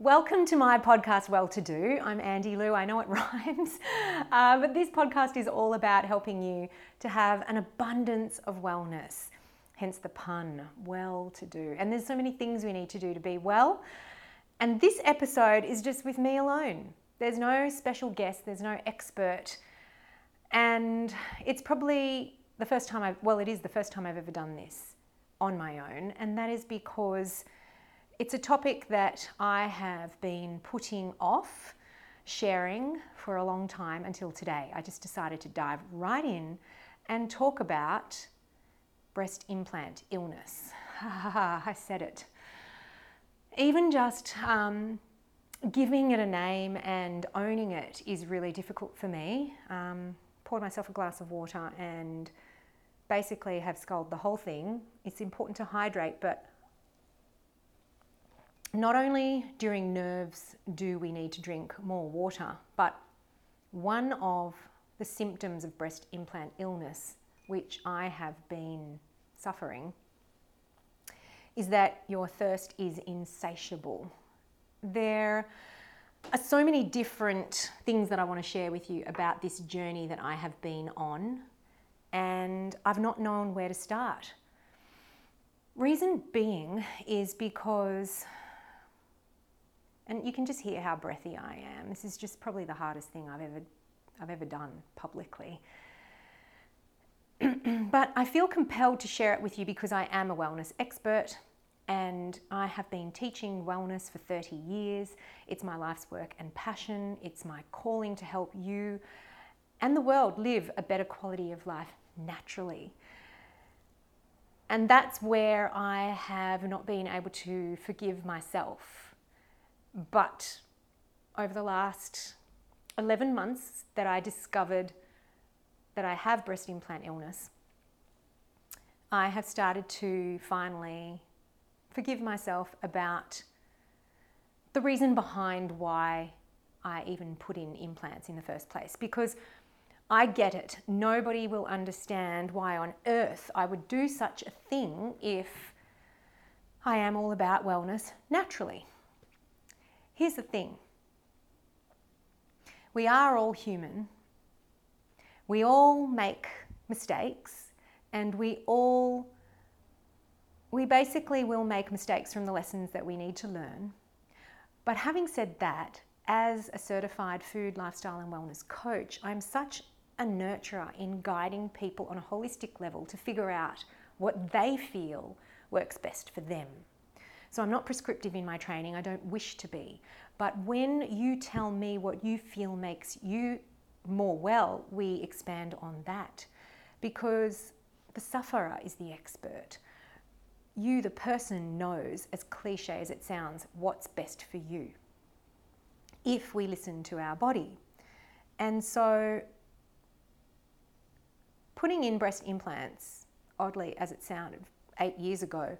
Welcome to my podcast, Well To Do. I'm Andi Lew. I know it rhymes, uh, but this podcast is all about helping you to have an abundance of wellness. Hence the pun, well to do. And there's so many things we need to do to be well. And this episode is just with me alone. There's no special guest, there's no expert. And it's probably the first time I've, well, it is the first time I've ever done this on my own. And that is because it's a topic that I have been putting off sharing for a long time until today. I just decided to dive right in and talk about breast implant illness. I said it. Even just um, giving it a name and owning it is really difficult for me. Um, poured myself a glass of water and basically have sculled the whole thing. It's important to hydrate, but not only during nerves do we need to drink more water, but one of the symptoms of breast implant illness, which I have been suffering, is that your thirst is insatiable. There are so many different things that I want to share with you about this journey that I have been on, and I've not known where to start. Reason being is because and you can just hear how breathy I am. This is just probably the hardest thing I've ever, I've ever done publicly. but I feel compelled to share it with you because I am a wellness expert and I have been teaching wellness for 30 years. It's my life's work and passion. It's my calling to help you and the world live a better quality of life naturally. And that's where I have not been able to forgive myself but over the last 11 months that I discovered that I have breast implant illness, I have started to finally forgive myself about the reason behind why I even put in implants in the first place. Because I get it. Nobody will understand why on earth I would do such a thing if I am all about wellness naturally. Here's the thing we are all human, we all make mistakes, and we all we basically will make mistakes from the lessons that we need to learn. But having said that, as a certified food, lifestyle, and wellness coach, I'm such a nurturer in guiding people on a holistic level to figure out what they feel works best for them. So I'm not prescriptive in my training, I don't wish to be. But when you tell me what you feel makes you more well, we expand on that because the sufferer is the expert. You, the person, knows, as cliche as it sounds, what's best for you if we listen to our body. And so, putting in breast implants, oddly as it sounded eight years ago,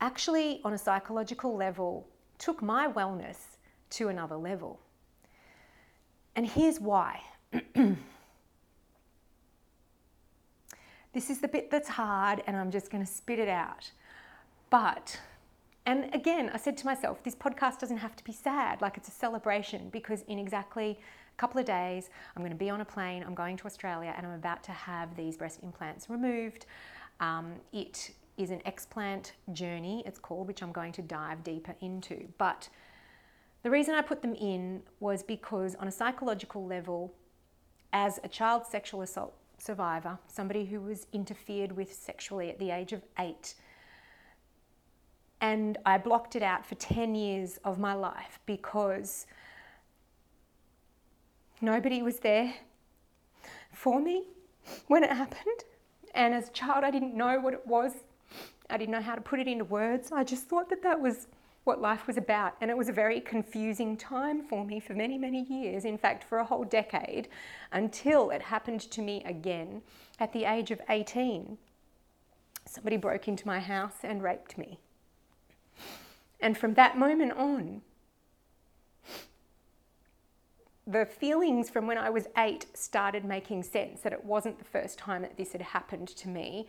actually, on a psychological level, took my wellness to another level. And here's why. this is the bit that's hard, and I'm just going to spit it out. But, and again, I said to myself, this podcast doesn't have to be sad, like it's a celebration, because in exactly a couple of days, I'm going to be on a plane, I'm going to Australia, and I'm about to have these breast implants removed. Um, it is an explant journey, it's called, which I'm going to dive deeper into. But the reason I put them in was because, on a psychological level, as a child sexual assault survivor, somebody who was interfered with sexually at the age of eight, and I blocked it out for 10 years of my life because nobody was there for me when it happened. And as a child, I didn't know what it was I didn't know how to put it into words. I just thought that that was what life was about. And it was a very confusing time for me for many, many years. In fact, for a whole decade, until it happened to me again at the age of 18. Somebody broke into my house and raped me. And from that moment on, the feelings from when I was eight started making sense that it wasn't the first time that this had happened to me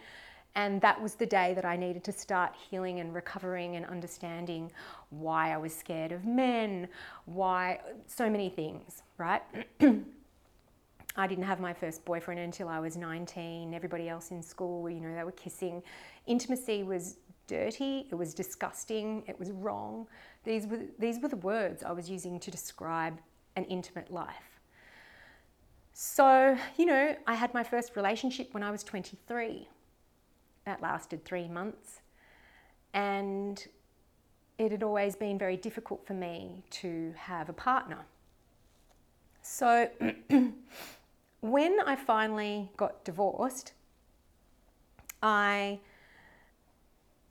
And that was the day that I needed to start healing and recovering and understanding why I was scared of men, why so many things, right? I didn't have my first boyfriend until I was 19. Everybody else in school, you know, they were kissing. Intimacy was dirty, it was disgusting, it was wrong. These were, these were the words I was using to describe an intimate life. So, you know, I had my first relationship when I was 23. That lasted three months. And it had always been very difficult for me to have a partner. So, when I finally got divorced, I,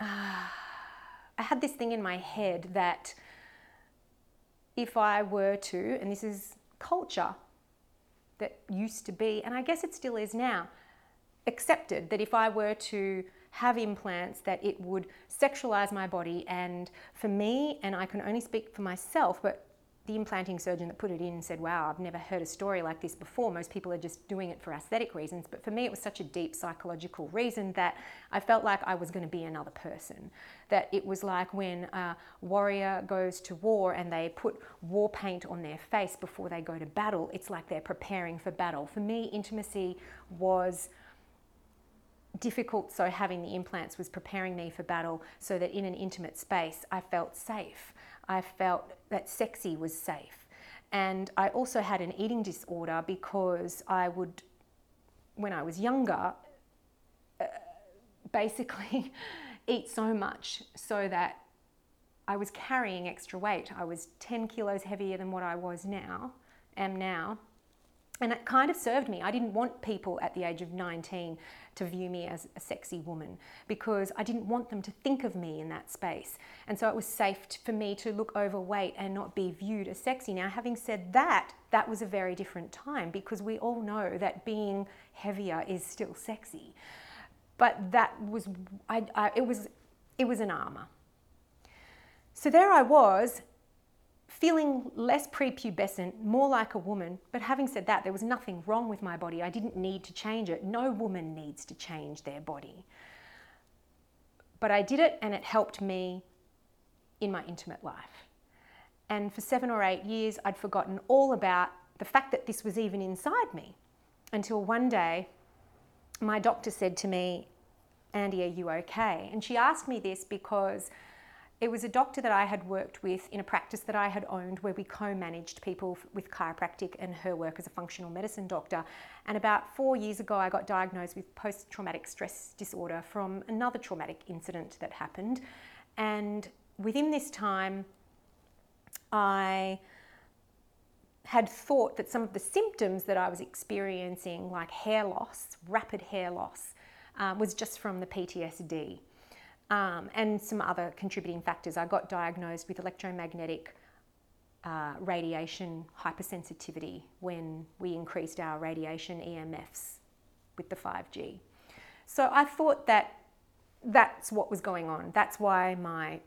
uh, I had this thing in my head that if I were to, and this is culture that used to be, and I guess it still is now, accepted that if I were to have implants that it would sexualize my body and for me and I can only speak for myself but the implanting surgeon that put it in said, Wow, I've never heard a story like this before. Most people are just doing it for aesthetic reasons. But for me, it was such a deep psychological reason that I felt like I was going to be another person. That it was like when a warrior goes to war and they put war paint on their face before they go to battle, it's like they're preparing for battle. For me, intimacy was difficult, so having the implants was preparing me for battle so that in an intimate space I felt safe. I felt that sexy was safe. And I also had an eating disorder because I would, when I was younger, uh, basically eat so much so that I was carrying extra weight. I was 10 kilos heavier than what I was now, am now. And it kind of served me. I didn't want people at the age of 19 to view me as a sexy woman because I didn't want them to think of me in that space. And so it was safe for me to look overweight and not be viewed as sexy. Now, having said that, that was a very different time because we all know that being heavier is still sexy. But that was, I, I, it was, it was an armor. So there I was feeling less prepubescent, more like a woman. But having said that, there was nothing wrong with my body. I didn't need to change it. No woman needs to change their body. But I did it and it helped me in my intimate life. And for seven or eight years, I'd forgotten all about the fact that this was even inside me until one day my doctor said to me, Andi, are you okay? And she asked me this because it was a doctor that I had worked with in a practice that I had owned where we co managed people with chiropractic and her work as a functional medicine doctor. And about four years ago, I got diagnosed with post traumatic stress disorder from another traumatic incident that happened. And within this time, I had thought that some of the symptoms that I was experiencing, like hair loss, rapid hair loss, uh, was just from the PTSD um, and some other contributing factors. I got diagnosed with electromagnetic uh, radiation hypersensitivity when we increased our radiation EMFs with the 5G. So I thought that that's what was going on. That's why my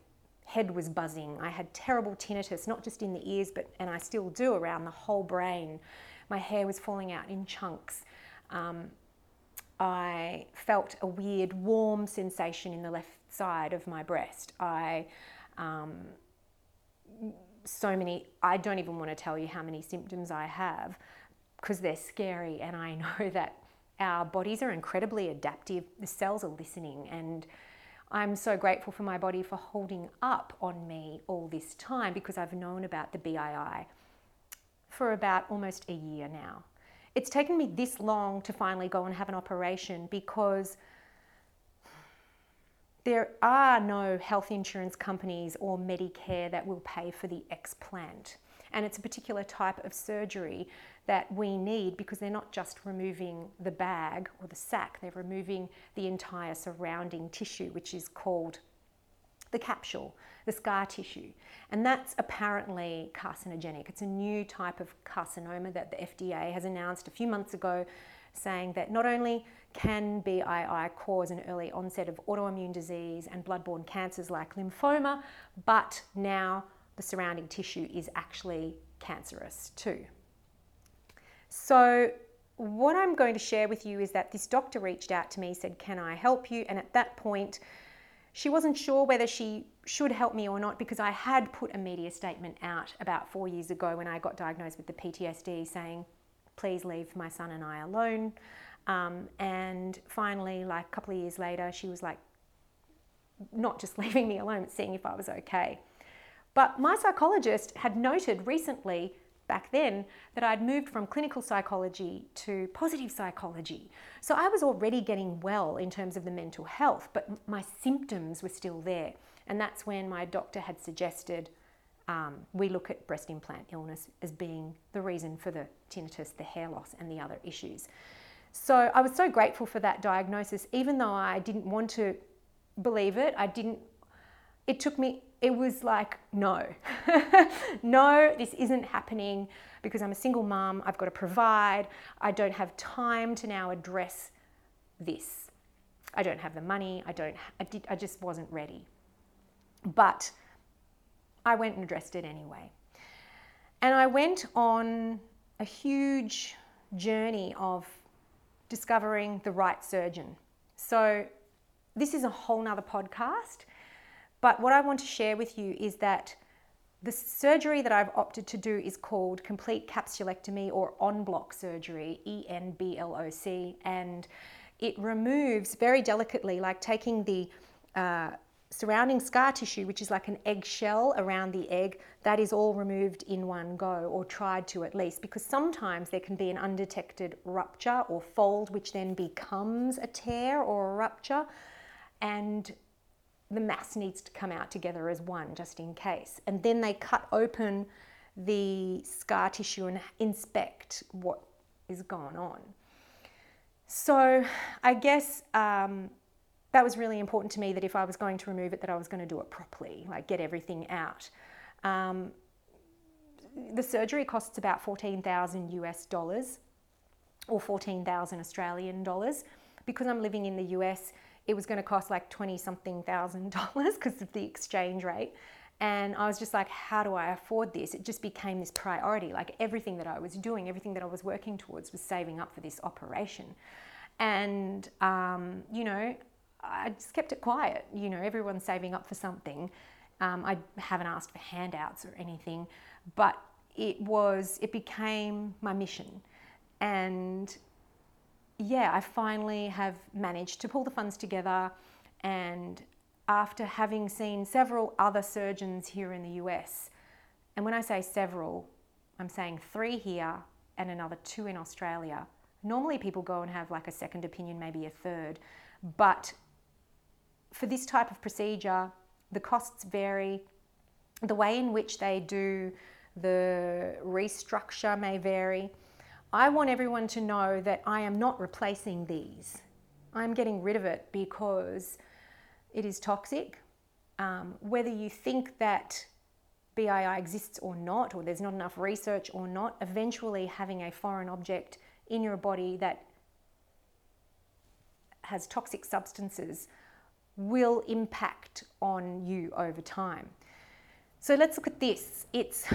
head was buzzing. I had terrible tinnitus, not just in the ears, but and I still do around the whole brain. My hair was falling out in chunks. Um, I felt a weird warm sensation in the left side of my breast. I, um, so many, I don't even want to tell you how many symptoms I have because they're scary. And I know that our bodies are incredibly adaptive, the cells are listening. And I'm so grateful for my body for holding up on me all this time because I've known about the BII for about almost a year now. It's taken me this long to finally go and have an operation because there are no health insurance companies or Medicare that will pay for the explant. And it's a particular type of surgery that we need because they're not just removing the bag or the sac, they're removing the entire surrounding tissue, which is called the capsule, the scar tissue. And that's apparently carcinogenic. It's a new type of carcinoma that the FDA has announced a few months ago, saying that not only can BII cause an early onset of autoimmune disease and bloodborne cancers like lymphoma, but now the surrounding tissue is actually cancerous too. So, what I'm going to share with you is that this doctor reached out to me, said, Can I help you? And at that point, she wasn't sure whether she should help me or not because I had put a media statement out about four years ago when I got diagnosed with the PTSD saying, Please leave my son and I alone. Um, and finally, like a couple of years later, she was like, not just leaving me alone, but seeing if I was okay. But my psychologist had noted recently back then that I'd moved from clinical psychology to positive psychology. So I was already getting well in terms of the mental health, but my symptoms were still there. And that's when my doctor had suggested um, we look at breast implant illness as being the reason for the tinnitus, the hair loss, and the other issues. So I was so grateful for that diagnosis, even though I didn't want to believe it. I didn't, it took me it was like, no, no, this isn't happening because I'm a single mom. I've got to provide. I don't have time to now address this. I don't have the money. I don't, I, did, I just wasn't ready. But I went and addressed it anyway. And I went on a huge journey of discovering the right surgeon. So, this is a whole nother podcast but what I want to share with you is that the surgery that I've opted to do is called complete capsulectomy or en bloc surgery, E N B L O C, and it removes very delicately, like taking the uh, surrounding scar tissue, which is like an eggshell around the egg, that is all removed in one go, or tried to at least, because sometimes there can be an undetected rupture or fold, which then becomes a tear or a rupture. And the mass needs to come out together as one just in case. And then they cut open the scar tissue and inspect what is going on. So I guess um, that was really important to me that if I was going to remove it, that I was going to do it properly, like get everything out. Um, the surgery costs about 14,000 US dollars or 14,000 Australian dollars. Because I'm living in the US, it was going to cost like 20 something thousand dollars because of the exchange rate. And I was just like, how do I afford this? It just became this priority. Like everything that I was doing, everything that I was working towards was saving up for this operation. And, um, you know, I just kept it quiet. You know, everyone's saving up for something. Um, I haven't asked for handouts or anything, but it was, it became my mission. And yeah, I finally have managed to pull the funds together. And after having seen several other surgeons here in the US, and when I say several, I'm saying three here and another two in Australia. Normally, people go and have like a second opinion, maybe a third. But for this type of procedure, the costs vary. The way in which they do the restructure may vary. I want everyone to know that I am not replacing these. I'm getting rid of it because it is toxic. Um, whether you think that BII exists or not, or there's not enough research or not, eventually having a foreign object in your body that has toxic substances will impact on you over time. So let's look at this. It's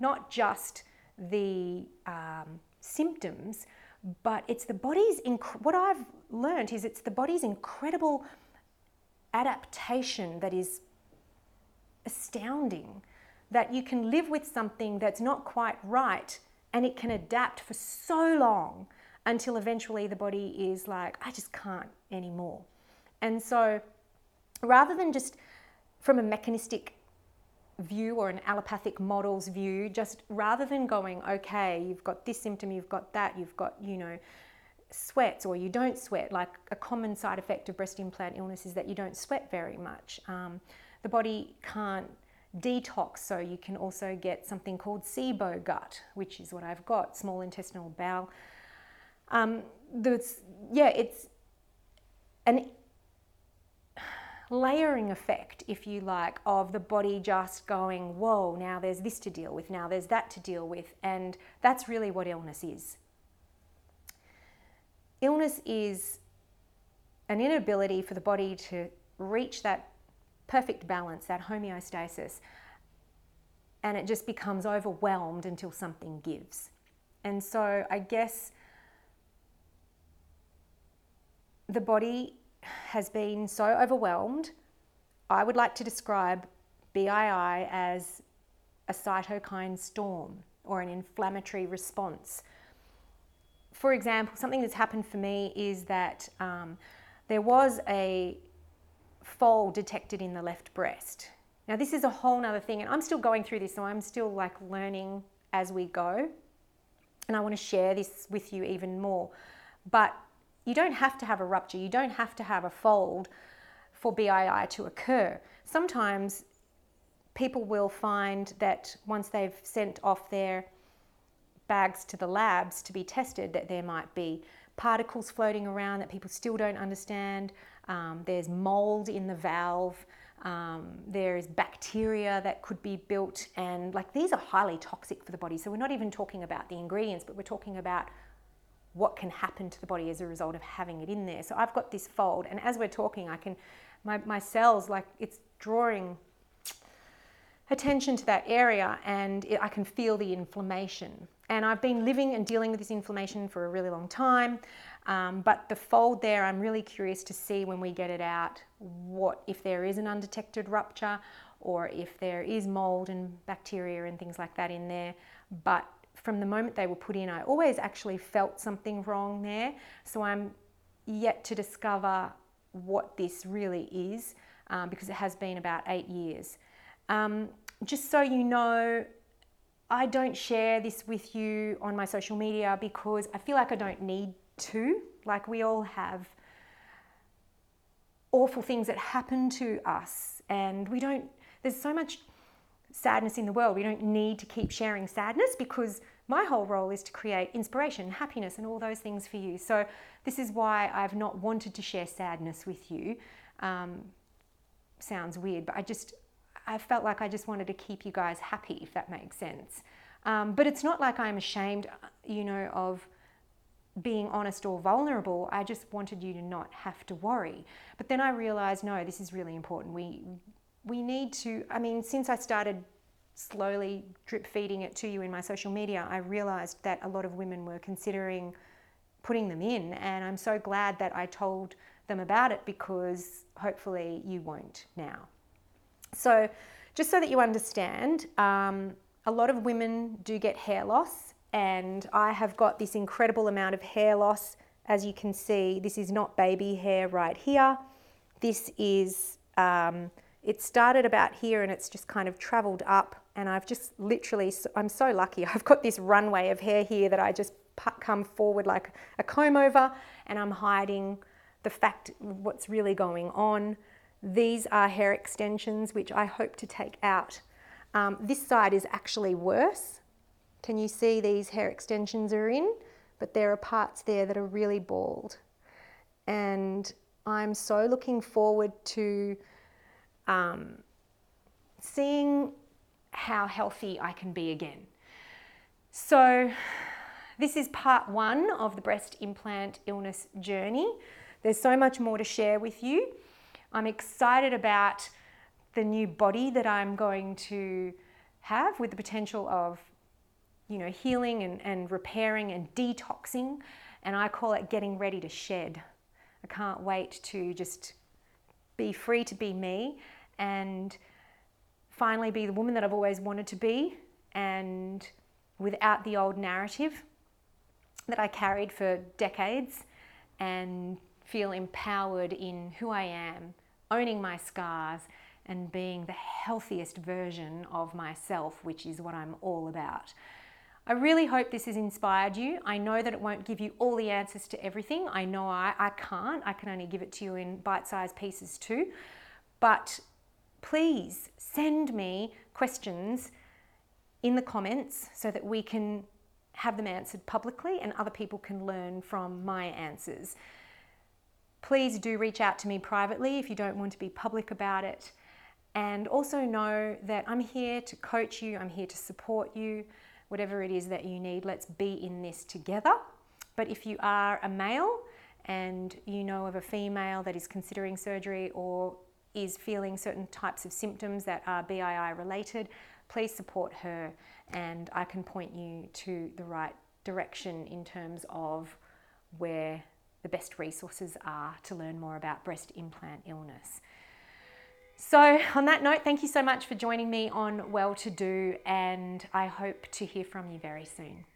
not just the um, symptoms, but it's the body's, inc- what I've learned is it's the body's incredible adaptation that is astounding. That you can live with something that's not quite right and it can adapt for so long until eventually the body is like, I just can't anymore. And so rather than just from a mechanistic view or an allopathic model's view, just rather than going, okay, you've got this symptom, you've got that, you've got, you know, sweats or you don't sweat. Like a common side effect of breast implant illness is that you don't sweat very much. Um, the body can't detox, so you can also get something called SIBO gut, which is what I've got, small intestinal bowel. Um, yeah, it's an layering effect, if you like, of the body just going, whoa, now there's this to deal with, now there's that to deal with. And that's really what illness is. Illness is an inability for the body to reach that perfect balance, that homeostasis, and it just becomes overwhelmed until something gives. And so I guess the body has been so overwhelmed, I would like to describe BII as a cytokine storm or an inflammatory response. For example, something that's happened for me is that um, there was a fold detected in the left breast. Now, this is a whole nother thing, and I'm still going through this, so I'm still like learning as we go. And I want to share this with you even more. But you don't have to have a rupture, you don't have to have a fold for BII to occur. Sometimes people will find that once they've sent off their bags to the labs to be tested, that there might be particles floating around that people still don't understand. Um, there's mold in the valve. Um, there's bacteria that could be built, and like these are highly toxic for the body. So we're not even talking about the ingredients, but we're talking about what can happen to the body as a result of having it in there. So I've got this fold, and as we're talking, I can, my, my cells, like it's drawing attention to that area, and it, I can feel the inflammation. And I've been living and dealing with this inflammation for a really long time. Um, but the fold there, I'm really curious to see when we get it out what if there is an undetected rupture or if there is mold and bacteria and things like that in there. But from the moment they were put in, I always actually felt something wrong there. So I'm yet to discover what this really is um, because it has been about eight years. Um, just so you know, I don't share this with you on my social media because I feel like I don't need to. Like we all have awful things that happen to us, and we don't, there's so much sadness in the world. We don't need to keep sharing sadness because my whole role is to create inspiration, happiness, and all those things for you. So, this is why I've not wanted to share sadness with you. Um, sounds weird, but I just, I felt like I just wanted to keep you guys happy, if that makes sense. Um, but it's not like I'm ashamed, you know, of being honest or vulnerable. I just wanted you to not have to worry. But then I realized, no, this is really important. We we need to. I mean, since I started slowly drip feeding it to you in my social media, I realized that a lot of women were considering putting them in, and I'm so glad that I told them about it because hopefully you won't now. So, just so that you understand, um, a lot of women do get hair loss and I have got this incredible amount of hair loss. As you can see, this is not baby hair right here. This is, um, it started about here and it's just kind of traveled up and I've just literally, I'm so lucky. I've got this runway of hair here that I just come forward like a comb over and I'm hiding the fact what's really going on. These are hair extensions which I hope to take out. Um, this side is actually worse. Can you see these hair extensions are in? But there are parts there that are really bald. And I'm so looking forward to um, seeing how healthy I can be again. So, this is part one of the breast implant illness journey. There's so much more to share with you. I'm excited about the new body that I'm going to have with the potential of you know, healing and, and repairing and detoxing. And I call it getting ready to shed. I can't wait to just be free to be me and finally be the woman that I've always wanted to be and without the old narrative that I carried for decades and feel empowered in who I am, owning my scars and being the healthiest version of myself, which is what I'm all about. I really hope this has inspired you. I know that it won't give you all the answers to everything. I know I, I can't. I can only give it to you in bite sized pieces too. But please send me questions in the comments so that we can have them answered publicly and other people can learn from my answers. Please do reach out to me privately if you don't want to be public about it. And also know that I'm here to coach you, I'm here to support you whatever it is that you need. Let's be in this together. But if you are a male and you know of a female that is considering surgery or is feeling certain types of symptoms that are BII related, please support her and I can point you to the right direction in terms of where the best resources are to learn more about breast implant illness. So, on that note, thank you so much for joining me on Well to Do, and I hope to hear from you very soon.